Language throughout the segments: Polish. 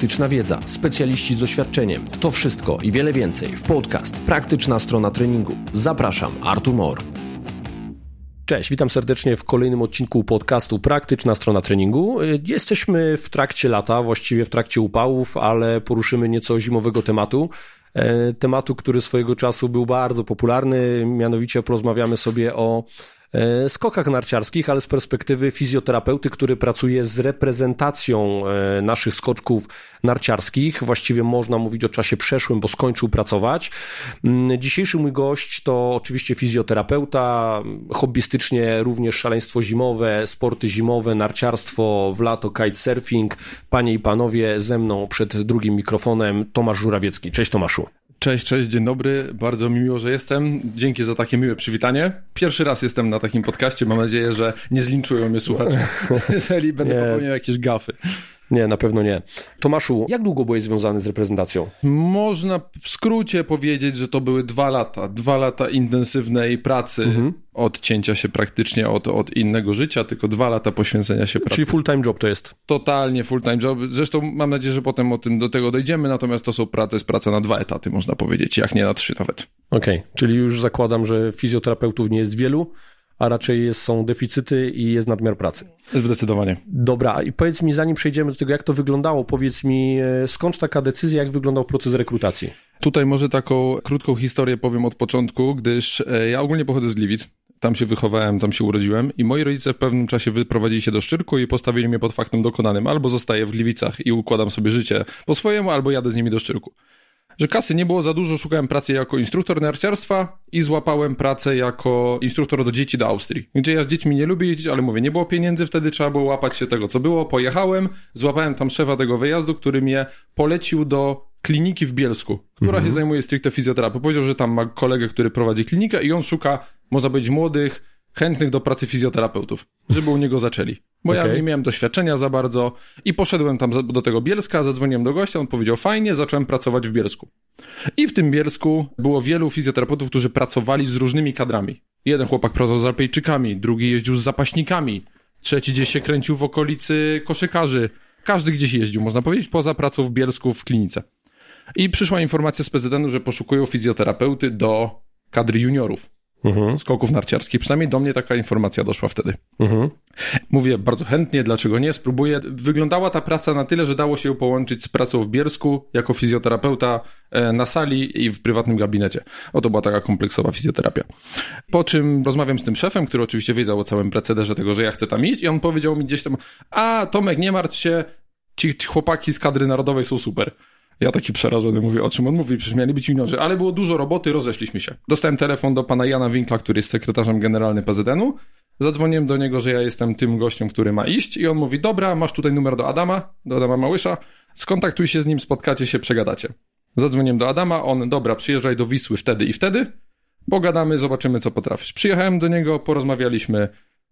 praktyczna wiedza, specjaliści z doświadczeniem. To wszystko i wiele więcej w podcast Praktyczna strona treningu. Zapraszam, Artur Mor. Cześć, witam serdecznie w kolejnym odcinku podcastu Praktyczna strona treningu. Jesteśmy w trakcie lata, właściwie w trakcie upałów, ale poruszymy nieco zimowego tematu. E, tematu, który swojego czasu był bardzo popularny, mianowicie porozmawiamy sobie o skokach narciarskich, ale z perspektywy fizjoterapeuty, który pracuje z reprezentacją e, naszych skoczków narciarskich. Właściwie można mówić o czasie przeszłym, bo skończył pracować. Mm, dzisiejszy mój gość to oczywiście fizjoterapeuta, hobbystycznie również szaleństwo zimowe, sporty zimowe, narciarstwo, w lato kitesurfing. Panie i panowie, ze mną przed drugim mikrofonem Tomasz Żurawiecki. Cześć Tomaszu. Cześć, cześć, dzień dobry. Bardzo mi miło, że jestem. Dzięki za takie miłe przywitanie. Pierwszy raz jestem na takim podcaście. Mam nadzieję, że nie zlinczują mnie słuchacze, jeżeli będę nie. popełniał jakieś gafy. Nie, na pewno nie. Tomaszu, jak długo byłeś związany z reprezentacją? Można w skrócie powiedzieć, że to były dwa lata. Dwa lata intensywnej pracy, mhm. odcięcia się praktycznie od, od innego życia, tylko dwa lata poświęcenia się pracy. Czyli full-time job to jest? Totalnie full-time job. Zresztą mam nadzieję, że potem o tym do tego dojdziemy, natomiast to, są, to jest praca na dwa etaty, można powiedzieć, jak nie na trzy nawet. Okej, okay. czyli już zakładam, że fizjoterapeutów nie jest wielu, a raczej jest, są deficyty i jest nadmiar pracy. Zdecydowanie. Dobra, i powiedz mi, zanim przejdziemy do tego, jak to wyglądało, powiedz mi, e, skąd taka decyzja, jak wyglądał proces rekrutacji? Tutaj może taką krótką historię powiem od początku, gdyż e, ja ogólnie pochodzę z Gliwic. Tam się wychowałem, tam się urodziłem i moi rodzice w pewnym czasie wyprowadzili się do Szczyrku i postawili mnie pod faktem dokonanym. Albo zostaję w Gliwicach i układam sobie życie po swojemu, albo jadę z nimi do Szczyrku że kasy nie było za dużo, szukałem pracy jako instruktor narciarstwa i złapałem pracę jako instruktor do dzieci do Austrii, gdzie ja z dziećmi nie lubię jeździć, ale mówię, nie było pieniędzy, wtedy trzeba było łapać się tego, co było. Pojechałem, złapałem tam szefa tego wyjazdu, który mnie polecił do kliniki w Bielsku, która mhm. się zajmuje stricte fizjoterapią. Powiedział, że tam ma kolegę, który prowadzi klinikę i on szuka, można powiedzieć, młodych, chętnych do pracy fizjoterapeutów, żeby u niego zaczęli. Bo okay. ja nie miałem doświadczenia za bardzo i poszedłem tam do tego Bielska, zadzwoniłem do gościa, on powiedział fajnie, zacząłem pracować w Bielsku. I w tym Bielsku było wielu fizjoterapeutów, którzy pracowali z różnymi kadrami. Jeden chłopak pracował z Alpejczykami, drugi jeździł z zapaśnikami, trzeci gdzieś się kręcił w okolicy koszykarzy. Każdy gdzieś jeździł, można powiedzieć, poza pracą w Bielsku w klinice. I przyszła informacja z prezydentu, że poszukują fizjoterapeuty do kadry juniorów mhm. skoków narciarskich. Przynajmniej do mnie taka informacja doszła wtedy. Mhm. Mówię bardzo chętnie, dlaczego nie, spróbuję. Wyglądała ta praca na tyle, że dało się ją połączyć z pracą w Biersku jako fizjoterapeuta e, na sali i w prywatnym gabinecie. Oto była taka kompleksowa fizjoterapia. Po czym rozmawiam z tym szefem, który oczywiście wiedział o całym procederze tego, że ja chcę tam iść i on powiedział mi gdzieś tam, a Tomek, nie martw się, ci chłopaki z kadry narodowej są super. Ja taki przerażony mówię, o czym on mówi, przecież mieli być juniorzy, ale było dużo roboty, rozeszliśmy się. Dostałem telefon do pana Jana Winkla, który jest sekretarzem generalnym PZN-u. Zadzwoniłem do niego, że ja jestem tym gościem, który ma iść i on mówi, dobra, masz tutaj numer do Adama, do Adama Małysza, skontaktuj się z nim, spotkacie się, przegadacie. Zadzwoniłem do Adama, on, dobra, przyjeżdżaj do Wisły wtedy i wtedy, pogadamy, zobaczymy, co potrafisz. Przyjechałem do niego, porozmawialiśmy,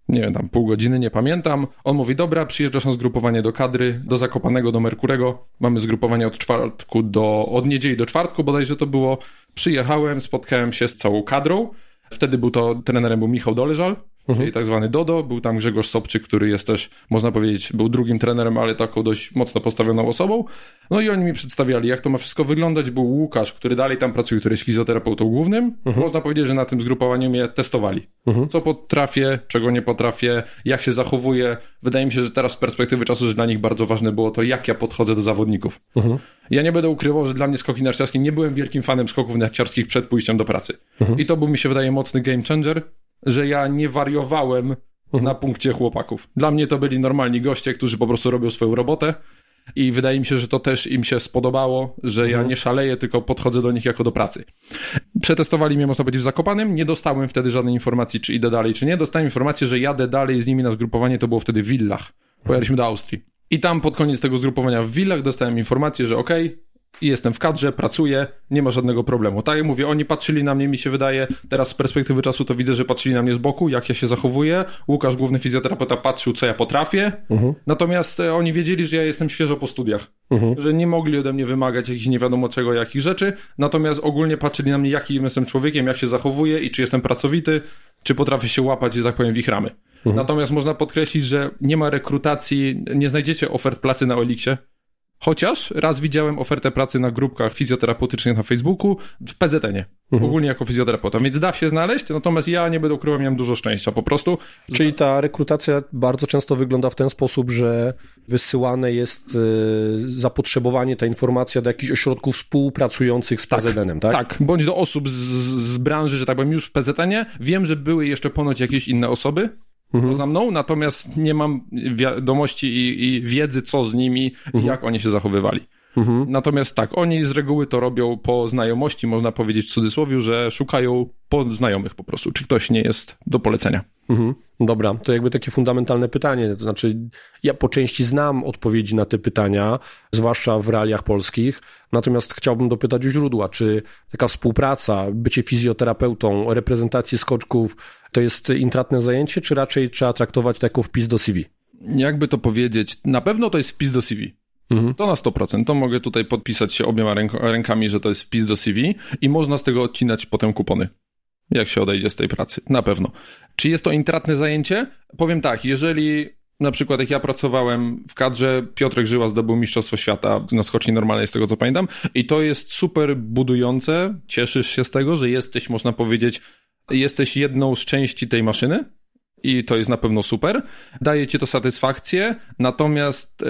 nie wiem, tam pół godziny, nie pamiętam. On mówi, dobra, przyjeżdżasz na zgrupowanie do kadry, do Zakopanego, do Merkurego. Mamy zgrupowanie od czwartku do, od niedzieli do czwartku bodajże to było. Przyjechałem, spotkałem się z całą kadrą. Wtedy był to, trenerem był Michał Doleżal, mhm. czyli tak zwany Dodo. Był tam Grzegorz Sobczyk, który jest też, można powiedzieć, był drugim trenerem, ale taką dość mocno postawioną osobą. No i oni mi przedstawiali, jak to ma wszystko wyglądać. Był Łukasz, który dalej tam pracuje, który jest fizjoterapeutą głównym. Mhm. Można powiedzieć, że na tym zgrupowaniu mnie testowali. Mhm. Co potrafię, czego nie potrafię, jak się zachowuję. Wydaje mi się, że teraz z perspektywy czasu, że dla nich bardzo ważne było to, jak ja podchodzę do zawodników. Mhm. Ja nie będę ukrywał, że dla mnie skoki narciarskie nie byłem wielkim fanem skoków narciarskich przed pójściem do pracy. Mhm. I to był mi się wydaje mocny game changer, że ja nie wariowałem mhm. na punkcie chłopaków. Dla mnie to byli normalni goście, którzy po prostu robią swoją robotę. I wydaje mi się, że to też im się spodobało, że ja mhm. nie szaleję, tylko podchodzę do nich jako do pracy. Przetestowali mnie, można powiedzieć, w Zakopanym. Nie dostałem wtedy żadnej informacji, czy idę dalej, czy nie. Dostałem informację, że jadę dalej z nimi na zgrupowanie. To było wtedy w Villach. Pojechaliśmy do Austrii. I tam pod koniec tego zgrupowania w Villach dostałem informację, że okej, okay, i jestem w kadrze, pracuję, nie ma żadnego problemu. Tak jak mówię, oni patrzyli na mnie, mi się wydaje, teraz z perspektywy czasu to widzę, że patrzyli na mnie z boku, jak ja się zachowuję. Łukasz, główny fizjoterapeuta, patrzył, co ja potrafię. Uh-huh. Natomiast e, oni wiedzieli, że ja jestem świeżo po studiach. Uh-huh. Że nie mogli ode mnie wymagać jakichś nie wiadomo czego, jakich rzeczy. Natomiast ogólnie patrzyli na mnie, jakim jestem człowiekiem, jak się zachowuję i czy jestem pracowity, czy potrafię się łapać, że tak powiem, w ich ramy. Uh-huh. Natomiast można podkreślić, że nie ma rekrutacji, nie znajdziecie ofert pracy na Oliksie Chociaż raz widziałem ofertę pracy na grupkach fizjoterapeutycznych na Facebooku w PZN-ie. Mhm. Ogólnie jako fizjoterapeuta, więc da się znaleźć, natomiast ja nie będę ukrywał, miałem dużo szczęścia po prostu. Czyli ta rekrutacja bardzo często wygląda w ten sposób, że wysyłane jest y, zapotrzebowanie, ta informacja do jakichś ośrodków współpracujących z tak, PZN-em, tak? Tak, bądź do osób z, z branży, że tak powiem, już w PZN-ie. Wiem, że były jeszcze ponoć jakieś inne osoby, mhm. za mną, natomiast nie mam wiadomości i, i wiedzy, co z nimi, mhm. jak oni się zachowywali. Mhm. Natomiast tak, oni z reguły to robią po znajomości, można powiedzieć w cudzysłowie, że szukają po znajomych po prostu, czy ktoś nie jest do polecenia. Mhm. Dobra, to jakby takie fundamentalne pytanie. To znaczy, ja po części znam odpowiedzi na te pytania, zwłaszcza w realiach polskich, natomiast chciałbym dopytać o źródła. Czy taka współpraca, bycie fizjoterapeutą, reprezentacji skoczków to jest intratne zajęcie, czy raczej trzeba traktować to jako wpis do CV? Jakby to powiedzieć, na pewno to jest wpis do CV. Mhm. To na 100%. To mogę tutaj podpisać się obiema rękami, że to jest wpis do CV i można z tego odcinać potem kupony jak się odejdzie z tej pracy. Na pewno. Czy jest to intratne zajęcie? Powiem tak, jeżeli na przykład jak ja pracowałem w kadrze, Piotrek Żyła zdobył Mistrzostwo Świata na skoczni normalnej, z tego co pamiętam, i to jest super budujące, cieszysz się z tego, że jesteś, można powiedzieć, jesteś jedną z części tej maszyny, i to jest na pewno super. Daje ci to satysfakcję, natomiast e,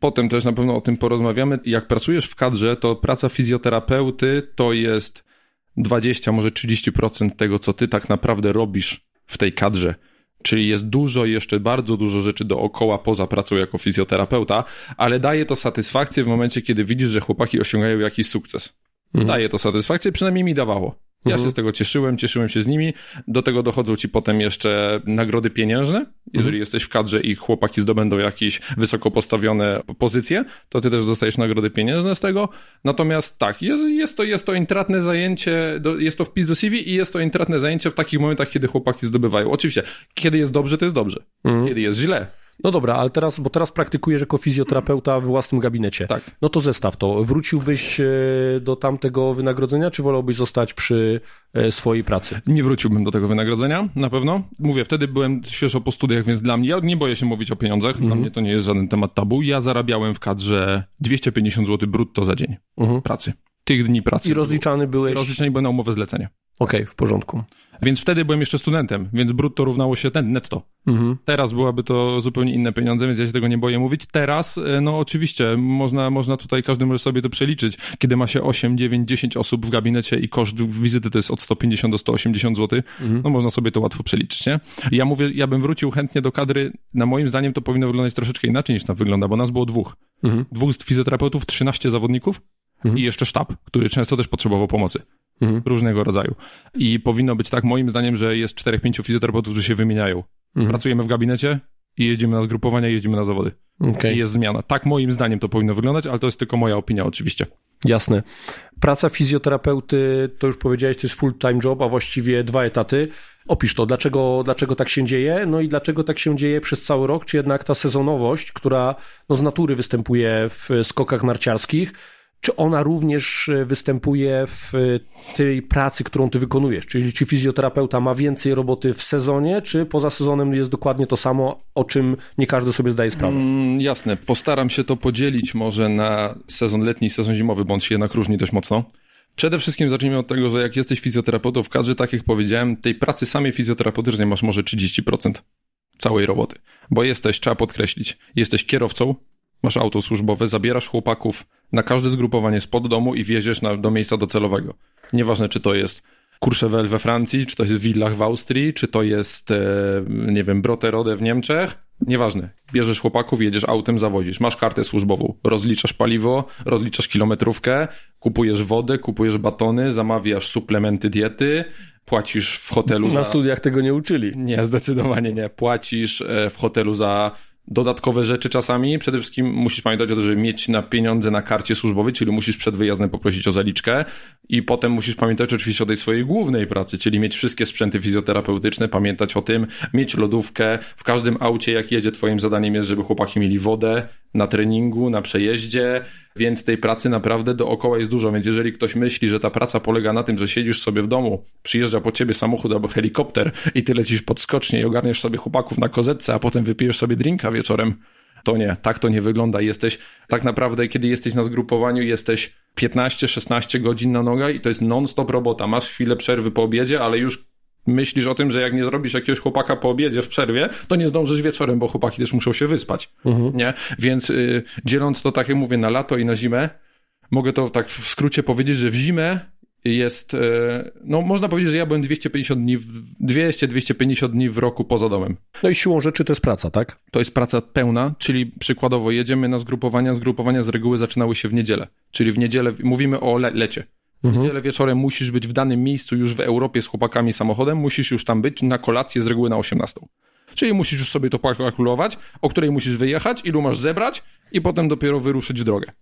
potem też na pewno o tym porozmawiamy. Jak pracujesz w kadrze, to praca fizjoterapeuty to jest 20, może 30% tego, co ty tak naprawdę robisz w tej kadrze. Czyli jest dużo, jeszcze bardzo dużo rzeczy dookoła poza pracą jako fizjoterapeuta, ale daje to satysfakcję w momencie, kiedy widzisz, że chłopaki osiągają jakiś sukces. Mhm. Daje to satysfakcję, przynajmniej mi dawało. Ja mhm. się z tego cieszyłem, cieszyłem się z nimi. Do tego dochodzą ci potem jeszcze nagrody pieniężne. Jeżeli mhm. jesteś w kadrze i chłopaki zdobędą jakieś wysoko postawione pozycje, to ty też dostajesz nagrody pieniężne z tego. Natomiast tak, jest, to, jest to intratne zajęcie, jest to wpis do CV i jest to intratne zajęcie w takich momentach, kiedy chłopaki zdobywają. Oczywiście, kiedy jest dobrze, to jest dobrze. Mhm. Kiedy jest źle, no dobra, ale teraz, bo teraz praktykujesz jako fizjoterapeuta w własnym gabinecie. Tak. No to zestaw to. Wróciłbyś e, do tamtego wynagrodzenia, czy wolałbyś zostać przy e, swojej pracy? Nie wróciłbym do tego wynagrodzenia, na pewno. Mówię, wtedy byłem świeżo po studiach, więc dla mnie, ja nie boję się mówić o pieniądzach, mhm. dla mnie to nie jest żaden temat tabu. Ja zarabiałem w kadrze 250 zł brutto za dzień mhm. pracy. Tych dni pracy. I rozliczany byłeś? Rozliczany byłem na umowę zlecenia. Okej, okay, w porządku. Więc wtedy byłem jeszcze studentem, więc brutto równało się ten netto. Mhm. Teraz byłaby to zupełnie inne pieniądze, więc ja się tego nie boję mówić. Teraz, e, no oczywiście, można, można tutaj, każdy może sobie to przeliczyć. Kiedy ma się 8, 9, 10 osób w gabinecie i koszt wizyty to jest od 150 do 180 zł, mhm. no można sobie to łatwo przeliczyć, nie? Ja mówię, ja bym wrócił chętnie do kadry, na moim zdaniem to powinno wyglądać troszeczkę inaczej niż tam wygląda, bo nas było dwóch. Mhm. Dwóch fizjoterapeutów, 13 zawodników, Mhm. i jeszcze sztab, który często też potrzebował pomocy. Mhm. Różnego rodzaju. I powinno być tak, moim zdaniem, że jest czterech, pięciu fizjoterapeutów, którzy się wymieniają. Mhm. Pracujemy w gabinecie i jedziemy na zgrupowania, i jedziemy na zawody. Okay. I jest zmiana. Tak moim zdaniem to powinno wyglądać, ale to jest tylko moja opinia oczywiście. Jasne. Praca fizjoterapeuty, to już powiedziałeś, to jest full-time job, a właściwie dwa etaty. Opisz to, dlaczego, dlaczego tak się dzieje, no i dlaczego tak się dzieje przez cały rok, czy jednak ta sezonowość, która no, z natury występuje w skokach narciarskich, czy ona również e, występuje w e, tej pracy, którą ty wykonujesz? Czyli czy fizjoterapeuta ma więcej roboty w sezonie, czy poza sezonem jest dokładnie to samo, o czym nie każdy sobie zdaje sprawę? Mm, jasne, postaram się to podzielić może na sezon letni i sezon zimowy, bądź się jednak różni dość mocno. Przede wszystkim zacznijmy od tego, że jak jesteś fizjoterapeutą w kadrze, tak jak powiedziałem, tej pracy samej fizjoterapeutycznej masz może 30% całej roboty. Bo jesteś, trzeba podkreślić, jesteś kierowcą, masz auto służbowe, zabierasz chłopaków na każde zgrupowanie spod domu i wieziesz na, do miejsca docelowego. Nieważne, czy to jest Courchevel we Francji, czy to jest Villach w Austrii, czy to jest, e, nie wiem, Brotterode w Niemczech. Nieważne. Bierzesz chłopaków, jedziesz autem, zawozisz. Masz kartę służbową. Rozliczasz paliwo, rozliczasz kilometrówkę, kupujesz wodę, kupujesz batony, zamawiasz suplementy diety, płacisz w hotelu Na za... studiach tego nie uczyli. Nie, zdecydowanie nie. Płacisz e, w hotelu za dodatkowe rzeczy czasami. Przede wszystkim musisz pamiętać o tym, żeby mieć na pieniądze na karcie służbowej, czyli musisz przed wyjazdem poprosić o zaliczkę i potem musisz pamiętać oczywiście o tej swojej głównej pracy, czyli mieć wszystkie sprzęty fizjoterapeutyczne, pamiętać o tym, mieć lodówkę. W każdym aucie, jak jedzie, twoim zadaniem jest, żeby chłopaki mieli wodę na treningu, na przejeździe, więc tej pracy naprawdę dookoła jest dużo. Więc jeżeli ktoś myśli, że ta praca polega na tym, że siedzisz sobie w domu, przyjeżdża po ciebie samochód albo helikopter i ty lecisz pod skocznie i ogarniesz sobie chłopaków na kozetce, a potem wypijesz sobie drinka wieczorem, To nie, tak to nie wygląda. Jesteś tak naprawdę, kiedy jesteś na zgrupowaniu, jesteś 15-16 godzin na nogach i to jest non-stop robota. Masz chwilę przerwy po obiedzie, ale już myślisz o tym, że jak nie zrobisz jakiegoś chłopaka po obiedzie w przerwie, to nie zdążysz wieczorem, bo chłopaki też muszą się wyspać. Mhm. Nie? Więc y, dzieląc to, tak jak mówię, na lato i na zimę, mogę to tak w skrócie powiedzieć, że w zimę jest, e, no można powiedzieć, że ja byłem 250 dni, 200-250 dni w roku poza domem. No i siłą rzeczy to jest praca, tak? To jest praca pełna, czyli przykładowo jedziemy na zgrupowania, zgrupowania z reguły zaczynały się w niedzielę, czyli w niedzielę, mówimy o le lecie. W mhm. niedzielę wieczorem musisz być w danym miejscu już w Europie z chłopakami samochodem, musisz już tam być na kolację z reguły na 18. Czyli musisz już sobie to kalkulować, o której musisz wyjechać, ilu masz zebrać i potem dopiero wyruszyć w drogę.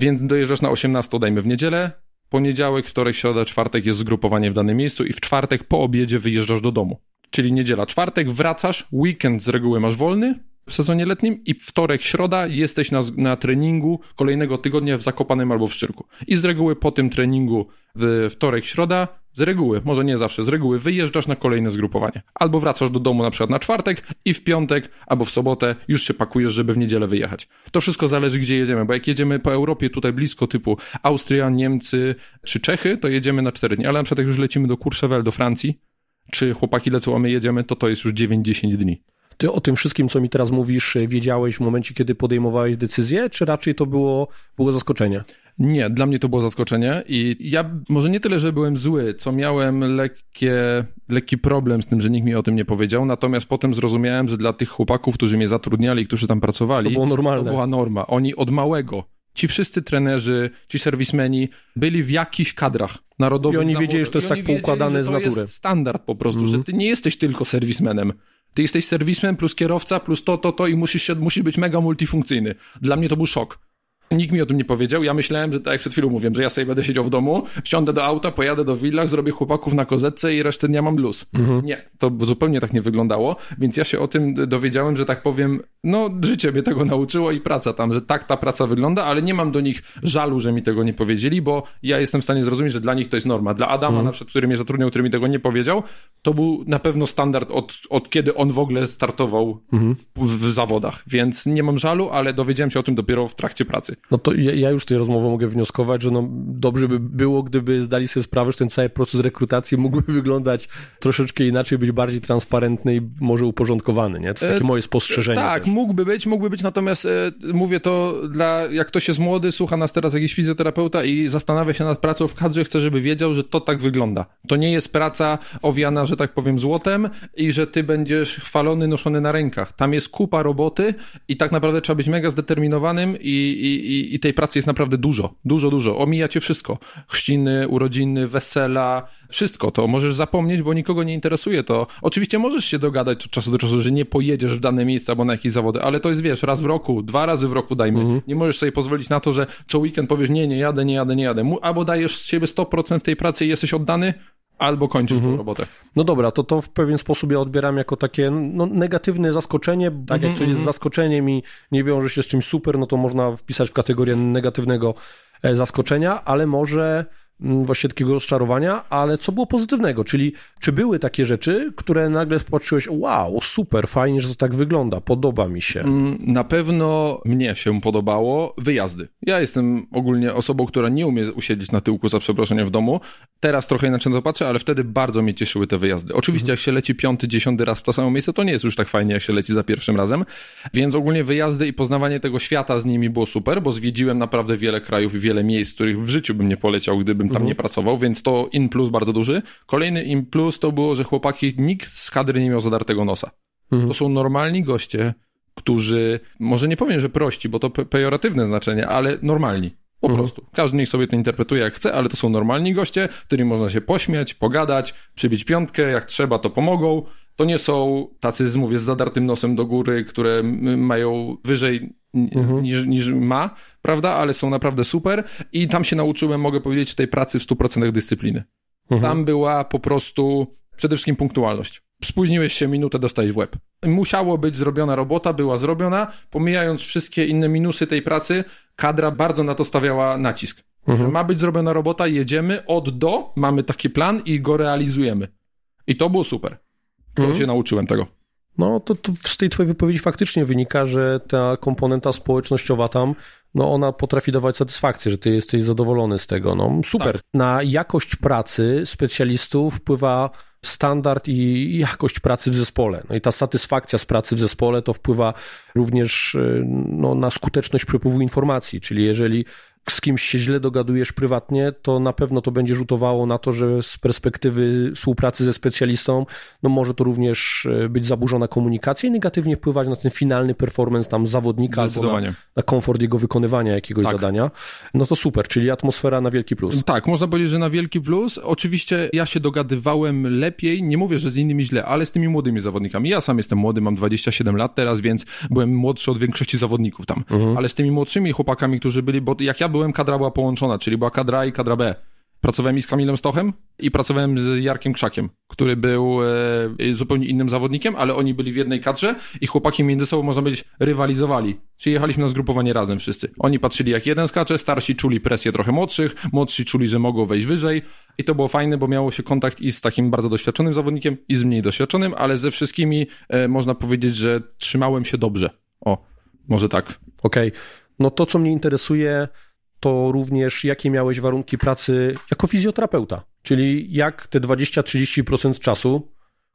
Więc dojeżdżasz na 18, dajmy w niedzielę, Poniedziałek, wtorek, środa, czwartek jest zgrupowanie w danym miejscu i w czwartek po obiedzie wyjeżdżasz do domu. Czyli niedziela, czwartek wracasz, weekend z reguły masz wolny w sezonie letnim i wtorek, środa jesteś na, na treningu kolejnego tygodnia w Zakopanem albo w Szczyrku. I z reguły po tym treningu w wtorek, środa z reguły, może nie zawsze, z reguły wyjeżdżasz na kolejne zgrupowanie. Albo wracasz do domu na przykład na czwartek i w piątek albo w sobotę już się pakujesz, żeby w niedzielę wyjechać. To wszystko zależy, gdzie jedziemy, bo jak jedziemy po Europie tutaj blisko, typu Austria, Niemcy czy Czechy, to jedziemy na cztery dni, ale na przykład jak już lecimy do Courchevel, do Francji, czy chłopaki lecą, a my jedziemy, to to jest już 9-10 dni. Ty o tym wszystkim, co mi teraz mówisz, wiedziałeś w momencie, kiedy podejmowałeś decyzję, czy raczej to było, było zaskoczenie? Nie, dla mnie to było zaskoczenie i ja może nie tyle, że byłem zły, co miałem lekkie, lekki problem z tym, że nikt mi o tym nie powiedział, natomiast potem zrozumiałem, że dla tych chłopaków, którzy mnie zatrudniali, którzy tam pracowali, to było normalne. To była norma. Oni od małego ci wszyscy trenerzy, ci serwismeni byli w jakichś kadrach narodowych. I oni wiedzieli, że to jest tak poukładane z natury. To jest standard po prostu, mm -hmm. że mhm. ty nie jesteś tylko serwismenem. Ty jesteś serwismen plus kierowca plus to, to, to i musisz, się, musisz być mega multifunkcyjny. Dla mnie to był szok. Nikt mi o tym nie powiedział. Ja myślałem, że tak jak przed chwilą mówiłem, że ja sobie będę siedział w domu, wsiądę do auta, pojadę do willach, zrobię chłopaków na kozetce i resztę dnia mam luz. Mhm. Nie, to zupełnie tak nie wyglądało, więc ja się o tym dowiedziałem, że tak powiem, no życie mnie tego nauczyło i praca tam, że tak ta praca wygląda, ale nie mam do nich żalu, że mi tego nie powiedzieli, bo ja jestem w stanie zrozumieć, że dla nich to jest norma. Dla Adama mhm. na przykład, który mnie zatrudniał, który mi tego nie powiedział, to był na pewno standard od, od kiedy on w ogóle startował mhm. w, w zawodach, więc nie mam żalu, ale dowiedziałem się o tym dopiero w trakcie pracy. No to ja, ja już tej rozmowy mogę wnioskować, że no dobrze by było, gdyby zdali sobie sprawę, że ten cały proces rekrutacji mógłby wyglądać troszeczkę inaczej, być bardziej transparentny i może uporządkowany, nie? To jest takie e, moje spostrzeżenie. Tak, też. mógłby być, mógłby być, natomiast e, mówię to dla, jak ktoś jest młody, słucha nas teraz jakiś fizjoterapeuta i zastanawia się nad pracą w kadrze, chce, żeby wiedział, że to tak wygląda. To nie jest praca owiana, że tak powiem, złotem i że ty będziesz chwalony, noszony na rękach. Tam jest kupa roboty i tak naprawdę trzeba być mega zdeterminowanym i, i, i, i tej pracy jest naprawdę dużo, dużo, dużo. Omijacie wszystko. Chrzciny, urodziny, wesela, wszystko to możesz zapomnieć, bo nikogo nie interesuje to. Oczywiście możesz się dogadać od czasu do czasu, że nie pojedziesz w dane miejsca albo na jakieś zawody, ale to jest, wiesz, raz w roku, dwa razy w roku dajmy. Mhm. Nie możesz sobie pozwolić na to, że co weekend powiesz, nie, nie jadę, nie jadę, nie jadę. Albo dajesz z siebie 100% tej pracy i jesteś oddany, Albo kończysz mhm. tą robotę. No dobra, to to w pewien sposób ja odbieram jako takie no, negatywne zaskoczenie. Tak jak coś jest mhm. zaskoczeniem i nie wiąże się z czymś super, no to można wpisać w kategorię negatywnego e, zaskoczenia, ale może właśnie takiego rozczarowania, ale co było pozytywnego, czyli czy były takie rzeczy, które nagle popatrzyłeś, wow, super, fajnie, że to tak wygląda, podoba mi się. Mm, na pewno mnie się podobało wyjazdy. Ja jestem ogólnie osobą, która nie umie usiedzieć na tyłku za przeproszeniem w domu. Teraz trochę inaczej na to patrzę, ale wtedy bardzo mnie cieszyły te wyjazdy. Oczywiście mhm. jak się leci piąty, dziesiąty raz w to samo miejsce, to nie jest już tak fajnie, jak się leci za pierwszym razem, więc ogólnie wyjazdy i poznawanie tego świata z nimi było super, bo zwiedziłem naprawdę wiele krajów i wiele miejsc, których w życiu bym nie poleciał, gdybym tam mhm. nie pracował, więc to in plus bardzo duży. Kolejny in plus to było, że chłopaki, nikt z kadry nie miał zadartego nosa. Mhm. To są normalni goście, którzy, może nie powiem, że prości, bo to pe pejoratywne znaczenie, ale normalni. Po mhm. prostu. Każdy niech sobie to interpretuje jak chce, ale to są normalni goście, którymi można się pośmiać, pogadać, przybić piątkę, jak trzeba, to pomogą. To nie są tacy, mówię, z zadartym nosem do góry, które mają wyżej mhm. niż, niż ma, prawda? Ale są naprawdę super i tam się nauczyłem, mogę powiedzieć, tej pracy w 100% dyscypliny. Mhm. Tam była po prostu przede wszystkim punktualność. Spóźniłeś się minutę, dostałeś w łeb. Musiało być zrobiona robota, była zrobiona, pomijając wszystkie inne minusy tej pracy, kadra bardzo na to stawiała nacisk. Mhm. ma być zrobiona robota, jedziemy od do, mamy taki plan i go realizujemy. I to było super. To mhm. się nauczyłem tego. No to, to z tej twojej wypowiedzi faktycznie wynika, że ta komponenta społecznościowa tam, no ona potrafi dawać satysfakcję, że ty jesteś zadowolony z tego. No super. Tak. Na jakość pracy specjalistów wpływa standard i jakość pracy w zespole. No i ta satysfakcja z pracy w zespole to wpływa również y, no, na skuteczność przepływu informacji, czyli jeżeli z kimś się źle dogadujesz prywatnie, to na pewno to będzie rzutowało na to, że z perspektywy współpracy ze specjalistą, no może to również e, być zaburzona komunikacja i negatywnie wpływać na ten finalny performance tam zawodnika albo na, na komfort jego wykonywania jakiegoś tak. zadania. No to super, czyli atmosfera na wielki plus. Tak, można powiedzieć, że na wielki plus. Oczywiście ja się dogadywałem lepiej, nie mówię, że z innymi źle, ale z tymi młodymi zawodnikami. Ja sam jestem młody, mam 27 lat teraz, więc byłem młodszy od większości zawodników tam. Mhm. Ale z tymi młodszymi chłopakami, którzy byli, bo jak ja byłem, kadra była połączona, czyli była kadra A i kadra B. Pracowałem i z Kamilem Stochem i pracowałem z Jarkiem Krzakiem, który był e, zupełnie innym zawodnikiem, ale oni byli w jednej kadrze i chłopaki między sobą, można powiedzieć, rywalizowali. Czyli jechaliśmy na zgrupowanie razem wszyscy. Oni patrzyli jak jeden skacze, starsi czuli presję trochę młodszych, młodsi czuli, że mogą wejść wyżej i to było fajne, bo miało się kontakt i z takim bardzo doświadczonym zawodnikiem i z mniej doświadczonym, ale ze wszystkimi e, można powiedzieć, że trzymałem się dobrze. O, może tak. Okej. Okay. No to, co mnie interesuje, to również jakie miałeś warunki pracy jako fizjoterapeuta, czyli jak te 20-30% czasu,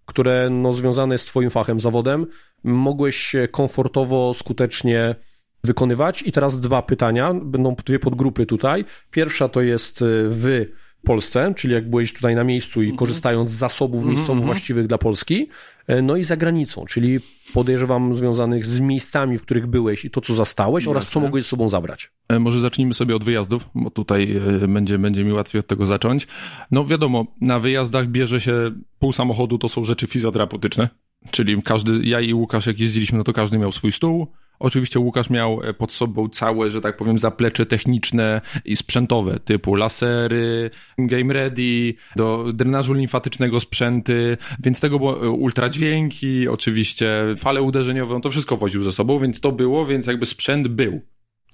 które no, związane jest z Twoim fachem, zawodem, mogłeś komfortowo, skutecznie wykonywać. I teraz dwa pytania, będą dwie podgrupy tutaj. Pierwsza to jest w Polsce, czyli jak byłeś tutaj na miejscu i mhm. korzystając z zasobów mhm, miejscowych mhm. właściwych dla Polski, e, no i za granicą, czyli podejrzewam związanych z miejscami, w których byłeś i to, co zastałeś Jasne. oraz co mogłeś z sobą zabrać. E, może zacznijmy sobie od wyjazdów, bo tutaj e, będzie, będzie mi łatwiej od tego zacząć. No wiadomo, na wyjazdach bierze się pół samochodu, to są rzeczy fizjoterapeutyczne, czyli każdy, ja i Łukasz jak jeździliśmy, no to każdy miał swój stół, Oczywiście Łukasz miał e, pod sobą całe, że tak powiem, zaplecze techniczne i sprzętowe, typu lasery, game ready, do drenażu limfatycznego sprzęty, więc tego było e, ultradźwięki, oczywiście fale uderzeniowe, on to wszystko woził ze sobą, więc to było, więc jakby sprzęt był.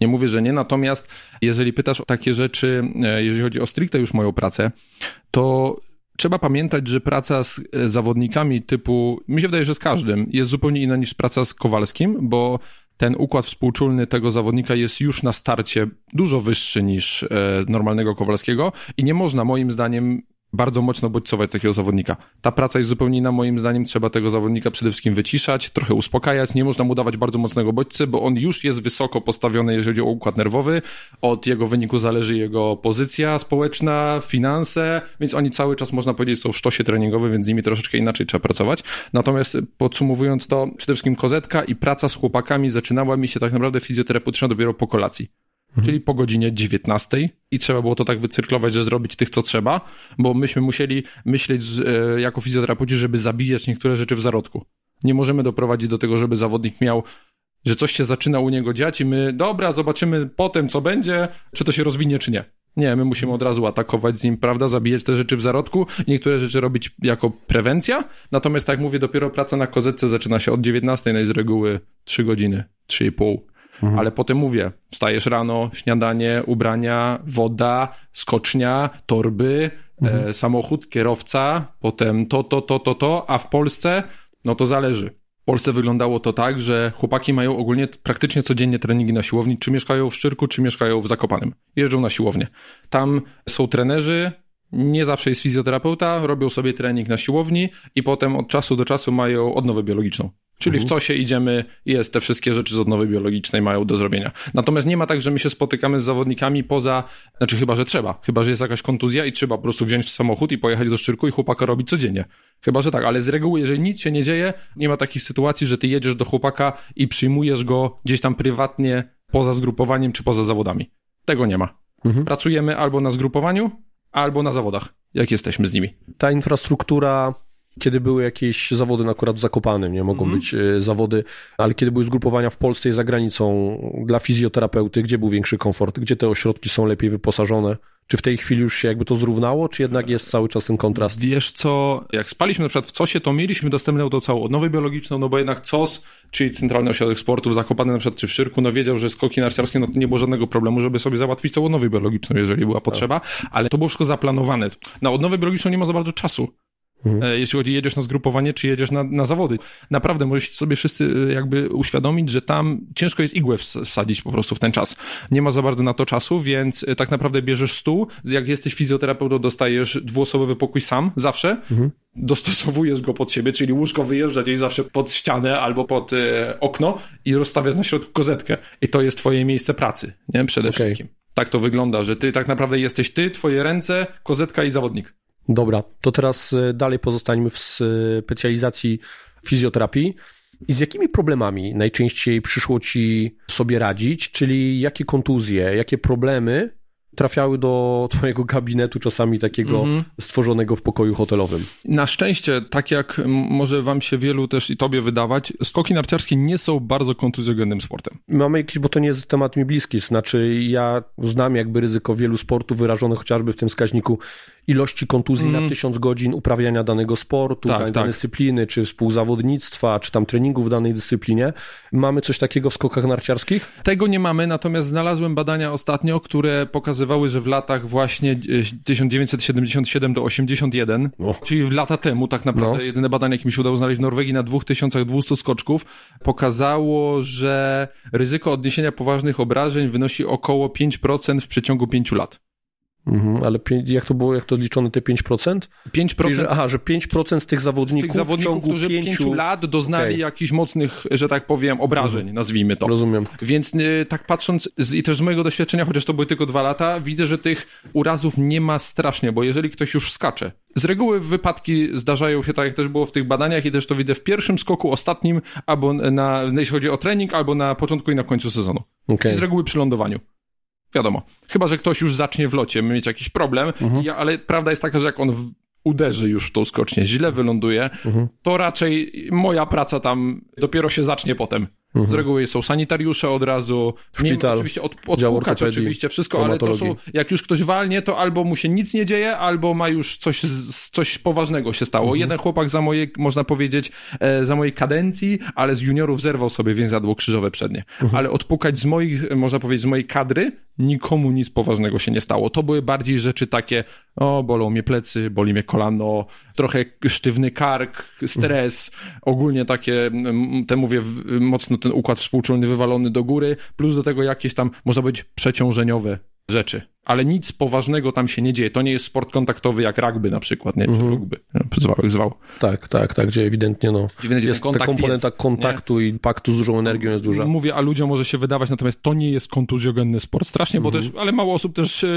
Nie mówię, że nie, natomiast jeżeli pytasz o takie rzeczy, e, jeżeli chodzi o stricte już moją pracę, to trzeba pamiętać, że praca z zawodnikami typu, mi się wydaje, że z każdym, jest zupełnie inna niż praca z Kowalskim, bo ten układ współczulny tego zawodnika jest już na starcie dużo wyższy niż e, normalnego Kowalskiego i nie można moim zdaniem bardzo mocno bodźcować takiego zawodnika. Ta praca jest zupełnie inna, moim zdaniem trzeba tego zawodnika przede wszystkim wyciszać, trochę uspokajać, nie można mu dawać bardzo mocnego bodźcy, bo on już jest wysoko postawiony, jeżeli chodzi o układ nerwowy, od jego wyniku zależy jego pozycja społeczna, finanse, więc oni cały czas, można powiedzieć, są w sztosie treningowym, więc z nimi troszeczkę inaczej trzeba pracować. Natomiast podsumowując to, przede wszystkim kozetka i praca z chłopakami zaczynała mi się tak naprawdę fizjoterapeutyczna dopiero po kolacji mhm. czyli po godzinie 19 i trzeba było to tak wycyrklować, że zrobić tych, co trzeba, bo myśmy musieli myśleć z, e, jako fizjoterapeuci, żeby zabijać niektóre rzeczy w zarodku. Nie możemy doprowadzić do tego, żeby zawodnik miał że coś się zaczyna u niego dziać i my, dobra, zobaczymy potem, co będzie, czy to się rozwinie, czy nie. Nie, my musimy od razu atakować z nim, prawda, zabijać te rzeczy w zarodku, niektóre rzeczy robić jako prewencja, natomiast tak mówię, dopiero praca na kozetce zaczyna się od 19, no i z reguły 3 godziny, 3,5 Mhm. Ale potem mówię, wstajesz rano, śniadanie, ubrania, woda, skocznia, torby, mhm. e, samochód, kierowca, potem to, to, to, to, to, a w Polsce, no to zależy. W Polsce wyglądało to tak, że chłopaki mają ogólnie praktycznie codziennie treningi na siłowni, czy mieszkają w Szczyrku, czy mieszkają w Zakopanem. Jeżdżą na siłownię. Tam są trenerzy, nie zawsze jest fizjoterapeuta, robią sobie trening na siłowni i potem od czasu do czasu mają odnowę biologiczną. Czyli mhm. w co się idziemy, jest te wszystkie rzeczy z odnowy biologicznej mają do zrobienia. Natomiast nie ma tak, że my się spotykamy z zawodnikami poza, znaczy chyba, że trzeba. Chyba, że jest jakaś kontuzja i trzeba po prostu wziąć samochód i pojechać do Szczyrku i chłopaka robić codziennie. Chyba, że tak, ale z reguły, jeżeli nic się nie dzieje, nie ma takich sytuacji, że ty jedziesz do chłopaka i przyjmujesz go gdzieś tam prywatnie poza zgrupowaniem czy poza zawodami. Tego nie ma. Mhm. Pracujemy albo na zgrupowaniu, albo na zawodach, jak jesteśmy z nimi. Ta infrastruktura kiedy były jakieś zawody na akurat w Zakopanem, nie mogą mm. być e, zawody, ale kiedy były zgrupowania w Polsce i za granicą dla fizjoterapeuty, gdzie był większy komfort, gdzie te ośrodki są lepiej wyposażone? Czy w tej chwili już się jakby to zrównało, czy jednak jest cały czas ten kontrast? Wiesz co, jak spaliśmy na przykład w COSie, to mieliśmy dostępną tą całą odnowę biologiczną, no bo jednak COS, czyli Centralny Ośrodek Sportu Zakopany na przykład czy w Szyrku, no wiedział, że skoki narciarskie, no to nie było żadnego problemu, żeby sobie załatwić tą odnowę biologiczną, jeżeli była potrzeba, ale to było wszystko zaplanowane. Na odnowę biologiczną nie ma za bardzo czasu Mhm. Jeśli chodzi, jedziesz na zgrupowanie, czy jedziesz na, na zawody. Naprawdę, możecie sobie wszyscy jakby uświadomić, że tam ciężko jest igłę wsadzić po prostu w ten czas. Nie ma za bardzo na to czasu, więc tak naprawdę bierzesz stół, jak jesteś fizjoterapeutą, dostajesz dwuosobowy pokój sam, zawsze, mhm dostosowujesz go pod siebie, czyli łóżko wyjeżdża gdzieś zawsze pod ścianę albo pod e, okno i rozstawiasz na środku kozetkę. I to jest twoje miejsce pracy, nie? Przede okay. wszystkim. Tak to wygląda, że ty tak naprawdę jesteś ty, twoje ręce, kozetka i zawodnik. Dobra, to teraz e, dalej pozostańmy w specjalizacji fizjoterapii. I z jakimi problemami najczęściej przyszło ci sobie radzić, czyli jakie kontuzje, jakie problemy trafiały do twojego gabinetu, czasami takiego mm -hmm. stworzonego w pokoju hotelowym. Na szczęście, tak jak może wam się wielu też i tobie wydawać, skoki narciarskie nie są bardzo kontuzjogennym sportem. Mamy jakiś, bo to nie jest temat mi bliski, znaczy ja znam jakby ryzyko wielu sportów wyrażone chociażby w tym wskaźniku ilości kontuzji mm. na tysiąc godzin uprawiania danego sportu, tak, danej tak. dyscypliny, czy współzawodnictwa, czy tam treningu w danej dyscyplinie. Mamy coś takiego w skokach narciarskich? Tego nie mamy, natomiast znalazłem badania ostatnio, które pokazywały, że w latach właśnie 1977 do 81, o. czyli w lata temu tak naprawdę, no. jedyne badanie, jakie mi się udało znaleźć w Norwegii na 2200 skoczków, pokazało, że ryzyko odniesienia poważnych obrażeń wynosi około 5% w przeciągu 5 lat. Mhm, ale jak to było, jak to liczone te 5%? 5%. Czyli, że, aha, że 5% z tych zawodników, z tych zawodników którzy 5 lat doznali okay. jakichś mocnych, że tak powiem, obrażeń, mhm. nazwijmy to. Rozumiem. Więc y, tak patrząc z, i też z mojego doświadczenia, chociaż to były tylko dwa lata, widzę, że tych urazów nie ma strasznie, bo jeżeli ktoś już skacze, z reguły wypadki zdarzają się tak, jak też było w tych badaniach i też to widzę w pierwszym skoku, ostatnim, albo na, jeśli chodzi o trening, albo na początku i na końcu sezonu. Okay. I z reguły przy lądowaniu. Wiadomo. Chyba, że ktoś już zacznie w locie mieć jakiś problem, mhm. ja, ale prawda jest taka, że jak on w, uderzy już w tą skocznię, źle wyląduje, mhm. to raczej moja praca tam dopiero się zacznie potem. Mhm. Z reguły są sanitariusze od razu, Szpital, nie, oczywiście od, odpukać oczywiście wszystko, ale to są, jak już ktoś walnie, to albo mu się nic nie dzieje, albo ma już coś, coś poważnego się stało. Mhm. Jeden chłopak za mojej, można powiedzieć, e, za mojej kadencji, ale z juniorów zerwał sobie więzadło krzyżowe przednie. Mhm. Ale odpukać z moich, można powiedzieć, z mojej kadry, nikomu nic poważnego się nie stało. To były bardziej rzeczy takie, o, bolą mnie plecy, boli mnie kolano, trochę sztywny kark, stres, ogólnie takie, te mówię, mocno ten układ współczulny wywalony do góry, plus do tego jakieś tam, można być przeciążeniowe rzeczy ale nic poważnego tam się nie dzieje. To nie jest sport kontaktowy jak rugby na przykład, nie? Czy mm. rugby, zwał zwał. Tak, tak, tak, gdzie ewidentnie no, ewidentnie jest ta komponenta jest, kontaktu nie? i paktu z dużą energią jest duża. Mówię, a ludziom może się wydawać, natomiast to nie jest kontuzjogenny sport. Strasznie, mm. bo mhm. też, ale mało osób też e,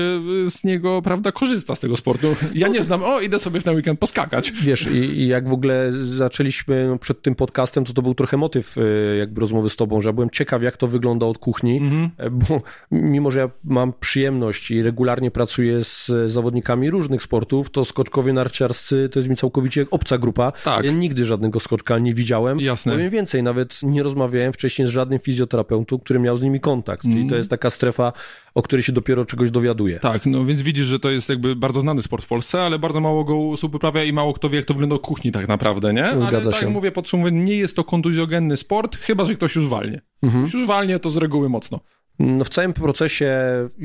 z niego, prawda, korzysta z tego sportu. Ja no nie znam, o, idę sobie na weekend poskakać. Wiesz, i, i jak w ogóle zaczęliśmy no, przed tym podcastem, to to był trochę motyw e, jakby rozmowy z tobą, że ja byłem ciekaw, jak to wygląda od kuchni, mm. bo mimo, że ja mam przyjemność regularnie pracuję z zawodnikami różnych sportów, to skoczkowie narciarscy to jest mi całkowicie obca grupa. Tak. Ja nigdy żadnego skoczka nie widziałem. Jasne. Powiem więcej, nawet nie rozmawiałem wcześniej z żadnym fizjoterapeutą, który miał z nimi kontakt. Czyli mm. to jest taka strefa, o której się dopiero czegoś dowiaduje. Tak, no więc widzisz, że to jest jakby bardzo znany sport w Polsce, ale bardzo mało go osób uprawia i mało kto wie, jak to wygląda kuchni tak naprawdę, nie? Zgadza ale tak się. jak mówię, podsumowując, nie jest to kontuzjogenny sport, chyba, że ktoś już walnie. Mhm. Już walnie, to z reguły mocno. No w całym procesie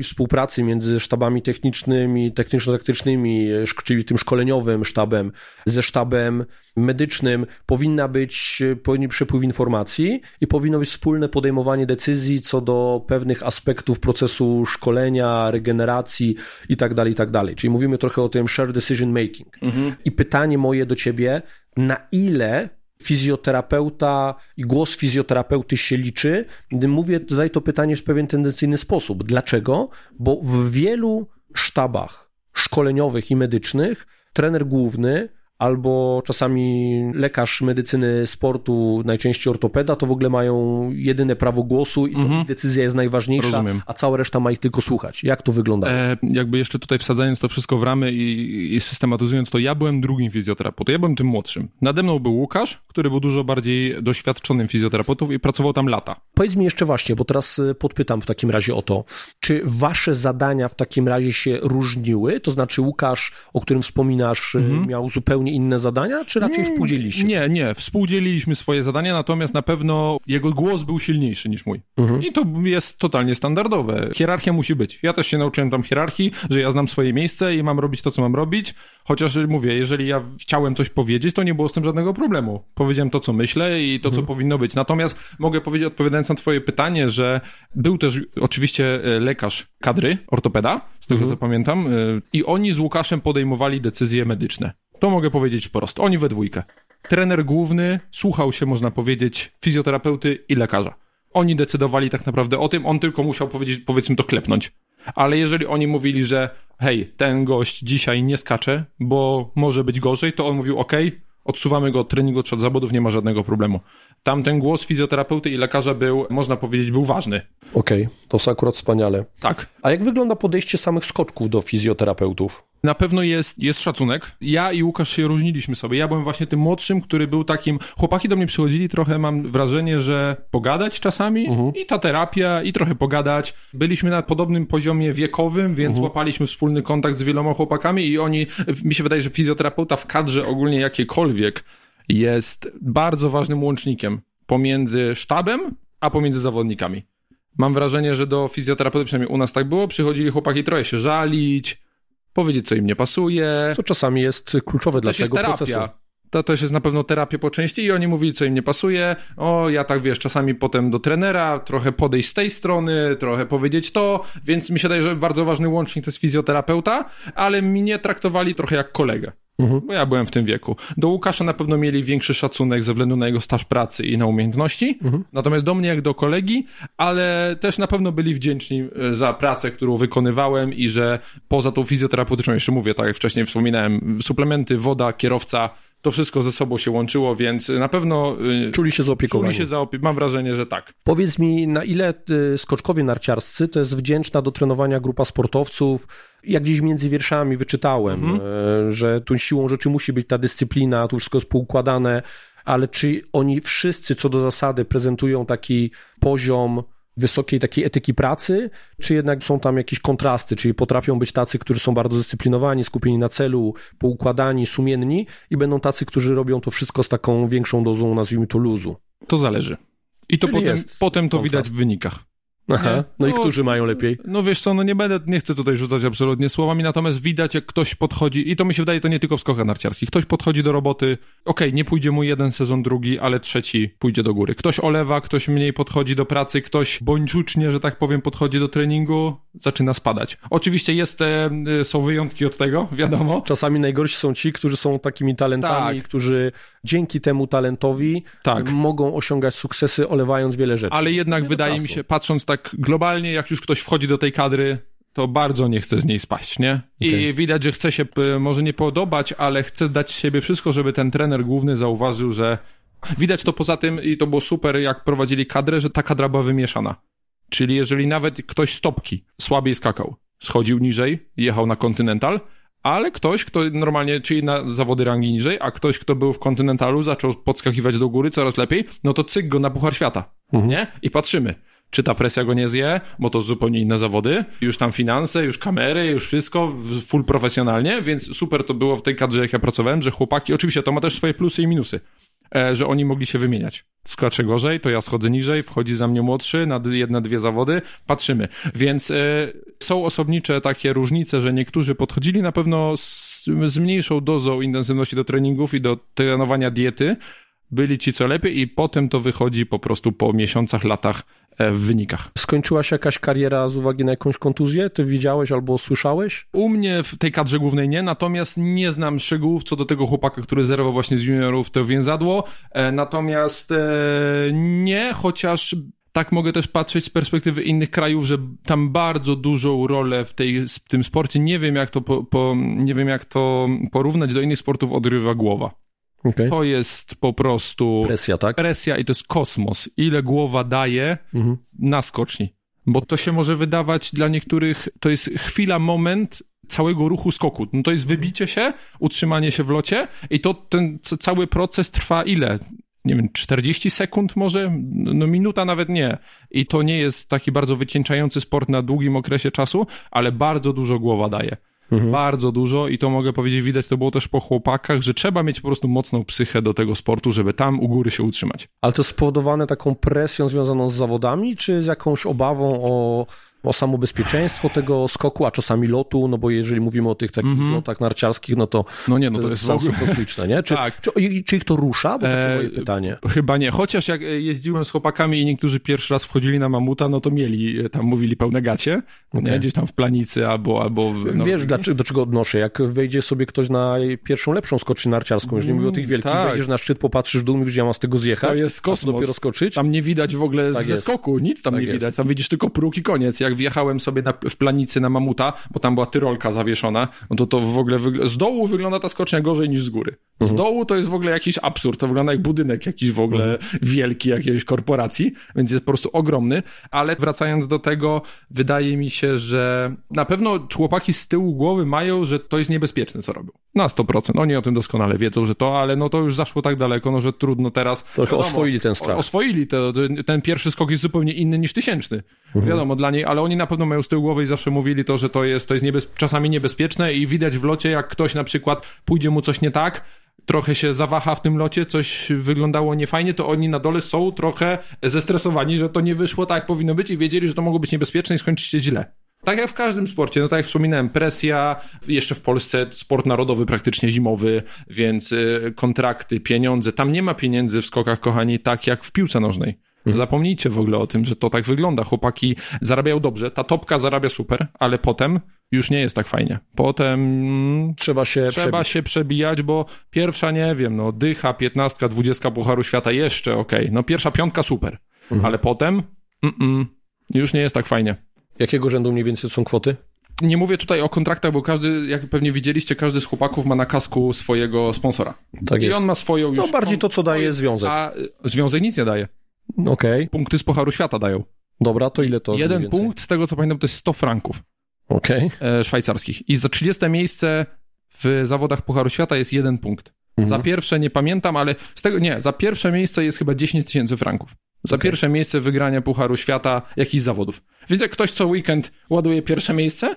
współpracy między sztabami technicznymi, techniczno-taktycznymi, czyli tym szkoleniowym sztabem, ze sztabem medycznym, powinna być, powinien przepływ informacji i powinno być wspólne podejmowanie decyzji co do pewnych aspektów procesu szkolenia, regeneracji i tak dalej, i tak. Czyli mówimy trochę o tym shared decision making. Mhm. I pytanie moje do ciebie, na ile fizjoterapeuta i głos fizjoterapeuty się liczy. Mówię, zadaję to pytanie w pewien tendencyjny sposób. Dlaczego? Bo w wielu sztabach szkoleniowych i medycznych trener główny albo czasami lekarz medycyny sportu, najczęściej ortopeda, to w ogóle mają jedyne prawo głosu i mhm. decyzja jest najważniejsza, Rozumiem. a cała reszta ma ich tylko słuchać. Jak to wygląda? E, jakby jeszcze tutaj wsadzając to wszystko w ramy i, i systematyzując to, ja byłem drugim fizjoterapeutą, ja byłem tym młodszym. Nade mną był Łukasz, który był dużo bardziej doświadczonym fizjoterapeutą i pracował tam lata. Powiedz mi jeszcze właśnie, bo teraz y, podpytam w takim razie o to, czy wasze zadania w takim razie się różniły? To znaczy Łukasz, o którym wspominasz, y, mhm. miał zupełnie inne zadania, czy raczej współdzieliście? Nie, nie, współdzieliliśmy swoje zadania, natomiast na pewno jego głos był silniejszy niż mój. Mhm. I to jest totalnie standardowe. Hierarchia musi być. Ja też się nauczyłem tam hierarchii, że ja znam swoje miejsce i mam robić to, co mam robić, chociaż mówię, jeżeli ja chciałem coś powiedzieć, to nie było z tym żadnego problemu. Powiedziałem to, co myślę i to, mhm. co powinno być. Natomiast mogę powiedzieć, odpowiadając na twoje pytanie, że był też oczywiście e, lekarz kadry, ortopeda, z tego mhm. co pamiętam, e, i oni z Łukaszem podejmowali decyzje medyczne. To mogę powiedzieć wprost. Oni we dwójkę. Trener główny słuchał się, można powiedzieć, fizjoterapeuty i lekarza. Oni decydowali tak naprawdę o tym, on tylko musiał powiedzieć, powiedzmy to klepnąć. Ale jeżeli oni mówili, że hej, ten gość dzisiaj nie skacze, bo może być gorzej, to on mówił, ok, odsuwamy go od treningu czy od zawodów, nie ma żadnego problemu. Tam ten głos fizjoterapeuty i lekarza był, można powiedzieć, był ważny. Okej, okay, to jest akurat wspaniale. Tak. A jak wygląda podejście samych skoczków do fizjoterapeutów? Na pewno jest, jest szacunek. Ja i Łukasz się różniliśmy sobie. Ja byłem właśnie tym młodszym, który był takim. Chłopaki do mnie przychodzili trochę, mam wrażenie, że pogadać czasami uh-huh. i ta terapia, i trochę pogadać. Byliśmy na podobnym poziomie wiekowym, więc uh-huh. łapaliśmy wspólny kontakt z wieloma chłopakami i oni, mi się wydaje, że fizjoterapeuta w kadrze ogólnie jakiekolwiek jest bardzo ważnym łącznikiem pomiędzy sztabem, a pomiędzy zawodnikami. Mam wrażenie, że do fizjoterapeuty, przynajmniej u nas tak było, przychodzili chłopaki trochę się żalić, powiedzieć, co im nie pasuje. To czasami jest kluczowe dla tego procesu. To też jest na pewno terapia po części i oni mówili, co im nie pasuje. O, ja tak wiesz, czasami potem do trenera, trochę podejść z tej strony, trochę powiedzieć to, więc mi się wydaje, że bardzo ważny łącznik to jest fizjoterapeuta, ale mnie traktowali trochę jak kolegę. Mhm. Bo ja byłem w tym wieku. Do Łukasza na pewno mieli większy szacunek ze względu na jego staż pracy i na umiejętności. Mhm. Natomiast do mnie jak do kolegi, ale też na pewno byli wdzięczni e, za pracę, którą wykonywałem i że poza tą fizjoterapeutyczną, jeszcze mówię, tak jak wcześniej wspominałem, suplementy, woda, kierowca, to wszystko ze sobą się łączyło, więc na pewno... Y, czuli się zaopiekowani. Czuli się zaopie... Mam wrażenie, że tak. Powiedz mi, na ile y, skoczkowie narciarscy to jest wdzięczna do trenowania grupa sportowców, jak gdzieś między wierszami wyczytałem, mhm. Y, że tu siłą rzeczy musi być ta dyscyplina, tu wszystko jest poukładane, ale czy oni wszyscy co do zasady prezentują taki poziom wysokiej takiej etyki pracy, czy jednak są tam jakieś kontrasty, czyli potrafią być tacy, którzy są bardzo zdyscyplinowani, skupieni na celu, poukładani, sumienni i będą tacy, którzy robią to wszystko z taką większą dozą, nazwijmy to, luzu. To zależy. I to potem, potem to kontrast. widać w wynikach. Aha, no, no, i którzy mają lepiej? No wiesz co, no nie będę, nie chcę tutaj rzucać absolutnie słowami, natomiast widać jak ktoś podchodzi, i to mi się wydaje, to nie tylko w skokach narciarskich, ktoś podchodzi do roboty, okej, okay, nie pójdzie mu jeden sezon, drugi, ale trzeci pójdzie do góry. Ktoś olewa, ktoś mniej podchodzi do pracy, ktoś bądźczucznie, że tak powiem, podchodzi do treningu, zaczyna spadać. Oczywiście jest, e, są wyjątki od tego, wiadomo. Czasami najgorsi są ci, którzy są takimi talentami, tak. którzy dzięki temu talentowi tak. mogą osiągać sukcesy, olewając wiele rzeczy. Ale jednak wydaje mi się, patrząc tak tak globalnie, jak już ktoś wchodzi do tej kadry, to bardzo nie chce z niej spaść, nie? I okay. widać, że chce się może nie podobać, ale chce dać siebie wszystko, żeby ten trener główny zauważył, że widać to poza tym i to było super, jak prowadzili kadrę, że ta kadra była wymieszana. Czyli jeżeli nawet ktoś stopki słabiej skakał, schodził niżej, jechał na kontynental, ale ktoś, kto normalnie, czyli na zawody rangi niżej, a ktoś, kto był w kontynentalu, zaczął podskakiwać do góry coraz lepiej, no to cyk go na Puchar Świata, mhm. nie? I patrzymy czy ta presja go nie zje, bo to zupełnie inne zawody, już tam finanse, już kamery, już wszystko, full profesjonalnie, więc super to było w tej kadrze, jak ja pracowałem, że chłopaki, oczywiście to ma też swoje plusy i minusy, e, że oni mogli się wymieniać. Skaczę gorzej, to ja schodzę niżej, wchodzi za mnie młodszy na jedne, dwie zawody, patrzymy. Więc e, są osobnicze takie różnice, że niektórzy podchodzili na pewno z, z mniejszą dozą intensywności do treningów i do trenowania diety, byli ci co lepiej i potem to wychodzi po prostu po miesiącach, latach w wynikach. Skończyła się jakaś kariera z uwagi na jakąś kontuzję? Ty widziałeś albo słyszałeś? U mnie w tej kadrze głównej nie, natomiast nie znam szczegółów co do tego chłopaka, który zerwał właśnie z juniorów to więzadło. E, natomiast e, nie, chociaż tak mogę też patrzeć z perspektywy innych krajów, że tam bardzo dużą rolę w, tej, w tym sporcie, nie wiem jak to, po, po, nie wiem jak to porównać do innych sportów, odrywa głowa. Okay. To jest po prostu. Presja, tak? Presja i to jest kosmos. Ile głowa daje mhm. na skoczni. Bo to się może wydawać dla niektórych, to jest chwila, moment całego ruchu skoku. No to jest wybicie się, utrzymanie się w locie i to ten cały proces trwa ile? nie wiem, 40 sekund może, no minuta nawet nie. I to nie jest taki bardzo wycieńczający sport na długim okresie czasu, ale bardzo dużo głowa daje. Mhm. Bardzo dużo i to mogę powiedzieć, widać to było też po chłopakach, że trzeba mieć po prostu mocną psychę do tego sportu, żeby tam u góry się utrzymać. Ale to spowodowane taką presją związaną z zawodami, czy z jakąś obawą o o samo bezpieczeństwo tego skoku, a czasami lotu, no bo jeżeli mówimy o tych takich mm -hmm. lotach narciarskich, no to no nie, no to jest są kosmiczne, nie? Czy, tak. czy, czy, ich to rusza? Bo takie e, moje pytanie. Chyba nie, chociaż jak jeździłem z chłopakami i niektórzy pierwszy raz wchodzili na mamuta, no to mieli, e, tam mówili pełne gacie, okay. nie? gdzieś tam w planicy albo... albo w, no. Wiesz, dlaczego, do czego odnoszę? Jak wejdzie sobie ktoś na pierwszą, lepszą skocznię narciarską, jeżeli mówię o tych wielkich, tak. wejdziesz na szczyt, popatrzysz w dół, mówisz, ja mam z tego zjechać, to jest kosmos. dopiero skoczyć. Tam nie widać w ogóle tak ze jest. skoku, nic tam tak nie jest. widać, tam widzisz tylko próg i koniec. Jak wjechałem sobie na w planicy na mamuta, bo tam była tyrolka zawieszona, no to to w ogóle z dołu wygląda ta skocznia gorzej niż z góry. Z mhm. dołu to jest w ogóle jakiś absurd, to wygląda jak budynek jakiś w ogóle mhm. wielki jakiejś korporacji, więc jest po prostu ogromny, ale wracając do tego, wydaje mi się, że na pewno chłopaki z tyłu głowy mają, że to jest niebezpieczne, co robią. Na 100%. Oni o tym doskonale wiedzą, że to, ale no to już zaszło tak daleko, no że trudno teraz. Trochę wiadomo, oswoili ten strach. Oswoili to, ten pierwszy skok jest zupełnie inny niż tysięczny. Mhm. Wiadomo, dla niej, ale oni na pewno mają z tyłu głowy i zawsze mówili to, że to jest, to jest niebez... czasami niebezpieczne i widać w locie, jak ktoś na przykład pójdzie mu coś nie tak, trochę się zawaha w tym locie, coś wyglądało niefajnie, to oni na dole są trochę zestresowani, że to nie wyszło tak, jak powinno być i wiedzieli, że to mogło być niebezpieczne i skończyć się źle. Tak jak w każdym sporcie, no tak jak wspominałem, presja, jeszcze w Polsce sport narodowy praktycznie zimowy, więc y, kontrakty, pieniądze, tam nie ma pieniędzy w skokach, kochani, tak jak w piłce nożnej. Mhm. Zapomnijcie w ogóle o tym, że to tak wygląda. Chłopaki zarabiają dobrze, ta topka zarabia super, ale potem już nie jest tak fajnie. Potem trzeba się trzeba przebić. się przebijać, bo pierwsza, nie wiem, no dycha, piętnastka, dwudziestka Pucharu Świata jeszcze okej. Okay. No pierwsza piątka super, mhm. ale potem mm -mm, już nie jest tak fajnie. Jakiego rzędu mniej więcej są kwoty? Nie mówię tutaj o kontraktach, bo każdy, jak pewnie widzieliście, każdy z chłopaków ma na kasku swojego sponsora. Tak jest. I on ma swoją już... No bardziej to, co daje związek. A związek nic nie daje. Okej. Punkty z Pucharu Świata dają. Dobra, to ile to? Jeden punkt, z tego co pamiętam, to jest 100 franków. Okej. E, szwajcarskich. I za 30 miejsce w zawodach Pucharu Świata jest jeden punkt. Mhm. Za pierwsze nie pamiętam, ale z tego, nie, za pierwsze miejsce jest chyba 10 tysięcy franków. Za okay. pierwsze miejsce wygrania Pucharu Świata jakichś zawodów. Więc jak ktoś co weekend ładuje pierwsze miejsce,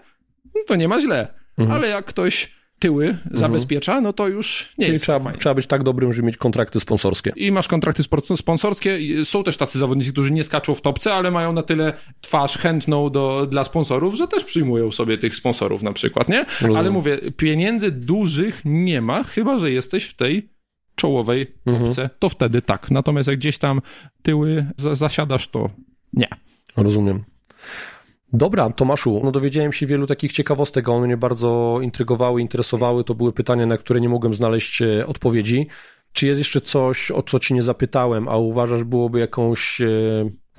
no to nie ma źle. Mhm. Ale jak ktoś tyły mhm. zabezpiecza, no to już nie Czyli jest trzeba, trzeba być tak dobrym, żeby mieć kontrakty sponsorskie. I masz kontrakty sponsorskie. Są też tacy zawodnicy, którzy nie skaczą w topce, ale mają na tyle twarz chętną do, dla sponsorów, że też przyjmują sobie tych sponsorów na przykład, nie? Rozumiem. Ale mówię, pieniędzy dużych nie ma, chyba że jesteś w tej czołowej mhm. to wtedy tak. Natomiast jak gdzieś tam tyły zasiadasz, to nie. Rozumiem. Dobra, Tomaszu, no dowiedziałem się wielu takich ciekawostek, one mnie bardzo intrygowały, interesowały. To były pytania, na które nie mogłem znaleźć e, odpowiedzi. Czy jest jeszcze coś, o co ci nie zapytałem, a uważasz byłoby jakąś e,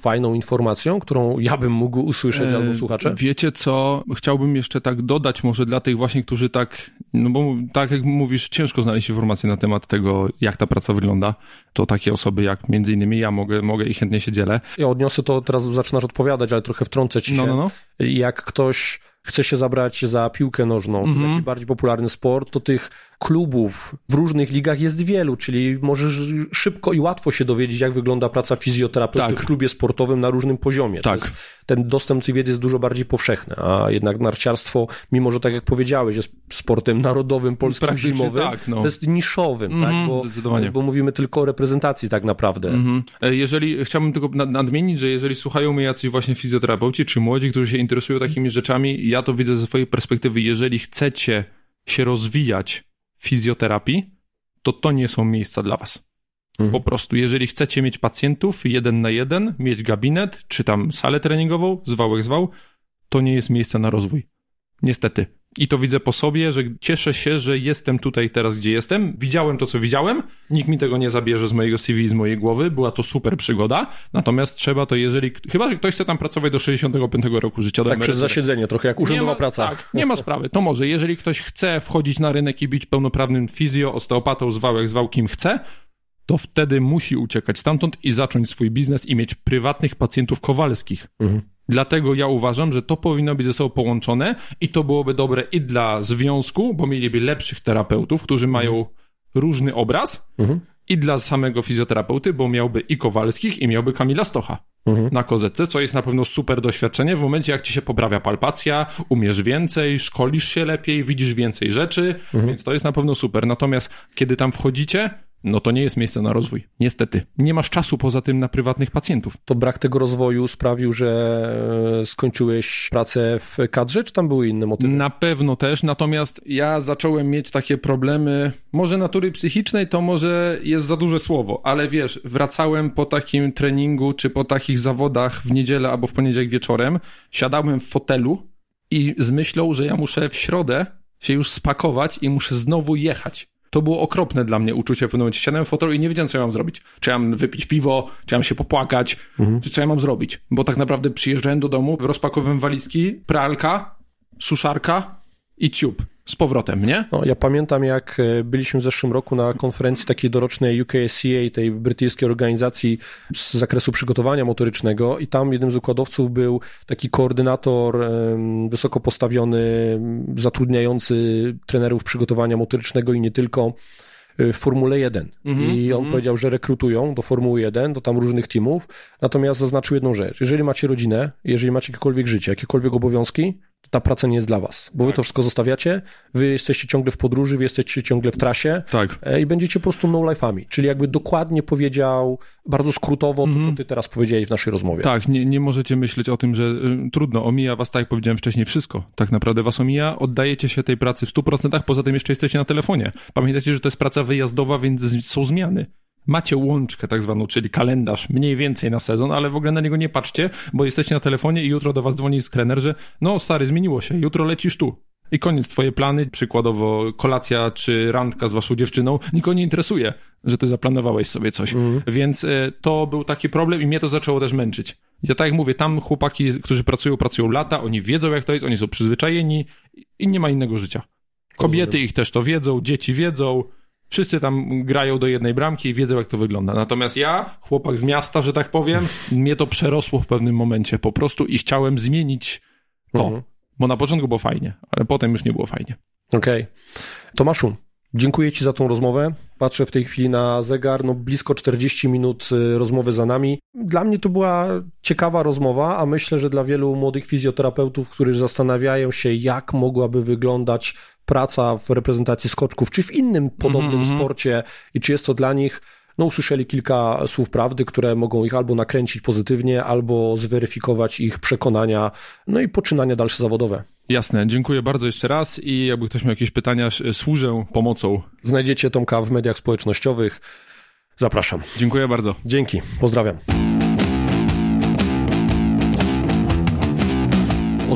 fajną informacją, którą ja bym mógł usłyszeć e, albo słuchacze? Wiecie co, chciałbym jeszcze tak dodać może dla tych właśnie, którzy tak, no bo tak jak mówisz, ciężko znaleźć informacje na temat tego, jak ta praca wygląda. To takie osoby jak między innymi ja mogę, mogę i chętnie się dzielę. Ja odniosę to, teraz zaczynasz odpowiadać, ale trochę wtrącę ci no, się. No, no, no. Jak ktoś chce się zabrać za piłkę nożną, mm -hmm. taki bardziej popularny sport, to tych klubów w różnych ligach jest wielu, czyli możesz szybko i łatwo się dowiedzieć, jak wygląda praca fizjoterapeuty tak. w klubie sportowym na różnym poziomie. Tak. ten dostęp tej wiedzy jest dużo bardziej powszechny, a jednak narciarstwo, mimo że tak jak powiedziałeś, jest sportem narodowym, polskim zimowym, tak, no. to jest niszowym, mm tak? Mhm, bo, zdecydowanie. bo mówimy tylko o reprezentacji tak naprawdę. Mm -hmm. Jeżeli, chciałbym tylko nadmienić, że jeżeli słuchają mnie jacyś właśnie fizjoterapeuci, czy młodzi, którzy się interesują takimi rzeczami, ja to widzę ze swojej perspektywy, jeżeli chcecie się rozwijać fizjoterapii, to to nie są miejsca dla was. Mhm. Po prostu, jeżeli chcecie mieć pacjentów jeden na jeden, mieć gabinet, czy tam salę treningową, zwał zwał, to nie jest miejsce na rozwój. Niestety. I to widzę po sobie, że cieszę się, że jestem tutaj teraz, gdzie jestem. Widziałem to, co widziałem. Nikt mi tego nie zabierze z mojego CV i z mojej głowy. Była to super przygoda. Natomiast trzeba to, jeżeli. Chyba, że ktoś chce tam pracować do 65 roku życia. Tak, przez zasiedzenie, trochę jak urzędowa ma, praca. Tak, nie ma sprawy. To może. Jeżeli ktoś chce wchodzić na rynek i być pełnoprawnym fizjo, osteopatą, zwał jak zwał kim chce, to wtedy musi uciekać stamtąd i zacząć swój biznes i mieć prywatnych pacjentów kowalskich. Mhm. Dlatego ja uważam, że to powinno być ze sobą połączone i to byłoby dobre i dla związku, bo mieliby lepszych terapeutów, którzy mają różny obraz. Mhm. i dla samego fizjoterapeuty, bo miałby i Kowalskich, i miałby Kamila Stocha mhm. na kozetce, co jest na pewno super doświadczenie w momencie, jak ci się poprawia palpacja, umiesz więcej, szkolisz się lepiej, widzisz więcej rzeczy, mhm. więc to jest na pewno super. Natomiast kiedy tam wchodzicie, no to nie jest miejsce na rozwój. Niestety. Nie masz czasu poza tym na prywatnych pacjentów. To brak tego rozwoju sprawił, że e, skończyłeś pracę w kadrze, czy tam były inne motywy? Na pewno też, natomiast ja zacząłem mieć takie problemy, może natury psychicznej, to może jest za duże słowo, ale wiesz, wracałem po takim treningu, czy po takich zawodach w niedzielę albo w poniedziałek wieczorem, siadałem w fotelu i z myślą, że ja muszę w środę się już spakować i muszę znowu jechać to było okropne dla mnie uczucie w pewnym momencie. Siadałem w fotelu i nie wiedziałem, co ja mam zrobić. Czy ja mam wypić piwo, czy ja mam się popłakać, mhm. czy co ja mam zrobić. Bo tak naprawdę przyjeżdżałem do domu, rozpakowałem walizki, pralka, suszarka i ciup z powrotem, nie? No, ja pamiętam, jak e, byliśmy w zeszłym roku na konferencji takiej dorocznej UKSCA, tej brytyjskiej organizacji z zakresu przygotowania motorycznego i tam jednym z układowców był taki koordynator wysoko postawiony, zatrudniający trenerów przygotowania motorycznego i nie tylko w Formule 1. Mm -hmm, I on mm -hmm. powiedział, że rekrutują do Formuły 1, do tam różnych teamów, natomiast zaznaczył jedną rzecz. Jeżeli macie rodzinę, jeżeli macie jakiekolwiek życie, jakiekolwiek obowiązki, ta praca nie jest dla was, bo tak. wy to wszystko zostawiacie, wy jesteście ciągle w podróży, wy jesteście ciągle w trasie tak. E, i będziecie po prostu no-life'ami, czyli jakby dokładnie powiedział, bardzo skrótowo to, mm. co mhm. ty teraz powiedziałeś w naszej rozmowie. Tak, nie, nie możecie myśleć o tym, że y, trudno, omija was, tak jak powiedziałem wcześniej, wszystko. Tak naprawdę was omija, oddajecie się tej pracy w 100%, poza tym jeszcze jesteście na telefonie. Pamiętajcie, że to jest praca wyjazdowa, więc są zmiany macie łączkę tak zwaną, czyli kalendarz mniej więcej na sezon, ale w ogóle na niego nie patrzcie, bo jesteście na telefonie i jutro do was dzwoni trener, że no stary, zmieniło się, jutro lecisz tu. I koniec, twoje plany, przykładowo kolacja czy randka z waszą dziewczyną, nikogo nie interesuje, że ty zaplanowałeś sobie coś. Mhm. Więc y, to był taki problem i mnie to zaczęło też męczyć. Ja tak jak mówię, tam chłopaki, którzy pracują, pracują lata, oni wiedzą jak to jest, oni są przyzwyczajeni i nie ma innego życia. Kobiety ich też to wiedzą, dzieci wiedzą, Wszyscy tam grają do jednej bramki i wiedzą, jak to wygląda. Natomiast ja, chłopak z miasta, że tak powiem, mnie to przerosło w pewnym momencie po prostu i chciałem zmienić to. Mhm. Bo na początku było fajnie, ale potem już nie było fajnie. Okej. Okay. Tomaszu, dziękuję Ci za tą rozmowę. Patrzę w tej chwili na zegar, no blisko 40 minut y, rozmowy za nami. Dla mnie to była ciekawa rozmowa, a myślę, że dla wielu młodych fizjoterapeutów, którzy zastanawiają się, jak mogłaby wyglądać praca w reprezentacji skoczków, czy w innym podobnym mm -hmm. sporcie i czy jest to dla nich no, usłyszeli kilka słów prawdy, które mogą ich albo nakręcić pozytywnie, albo zweryfikować ich przekonania, no i poczynania dalsze zawodowe. Jasne, dziękuję bardzo jeszcze raz i jakby ktoś miał jakieś pytania, służę pomocą. Znajdziecie Tomka w mediach społecznościowych. Zapraszam. Dziękuję bardzo. Dzięki, pozdrawiam.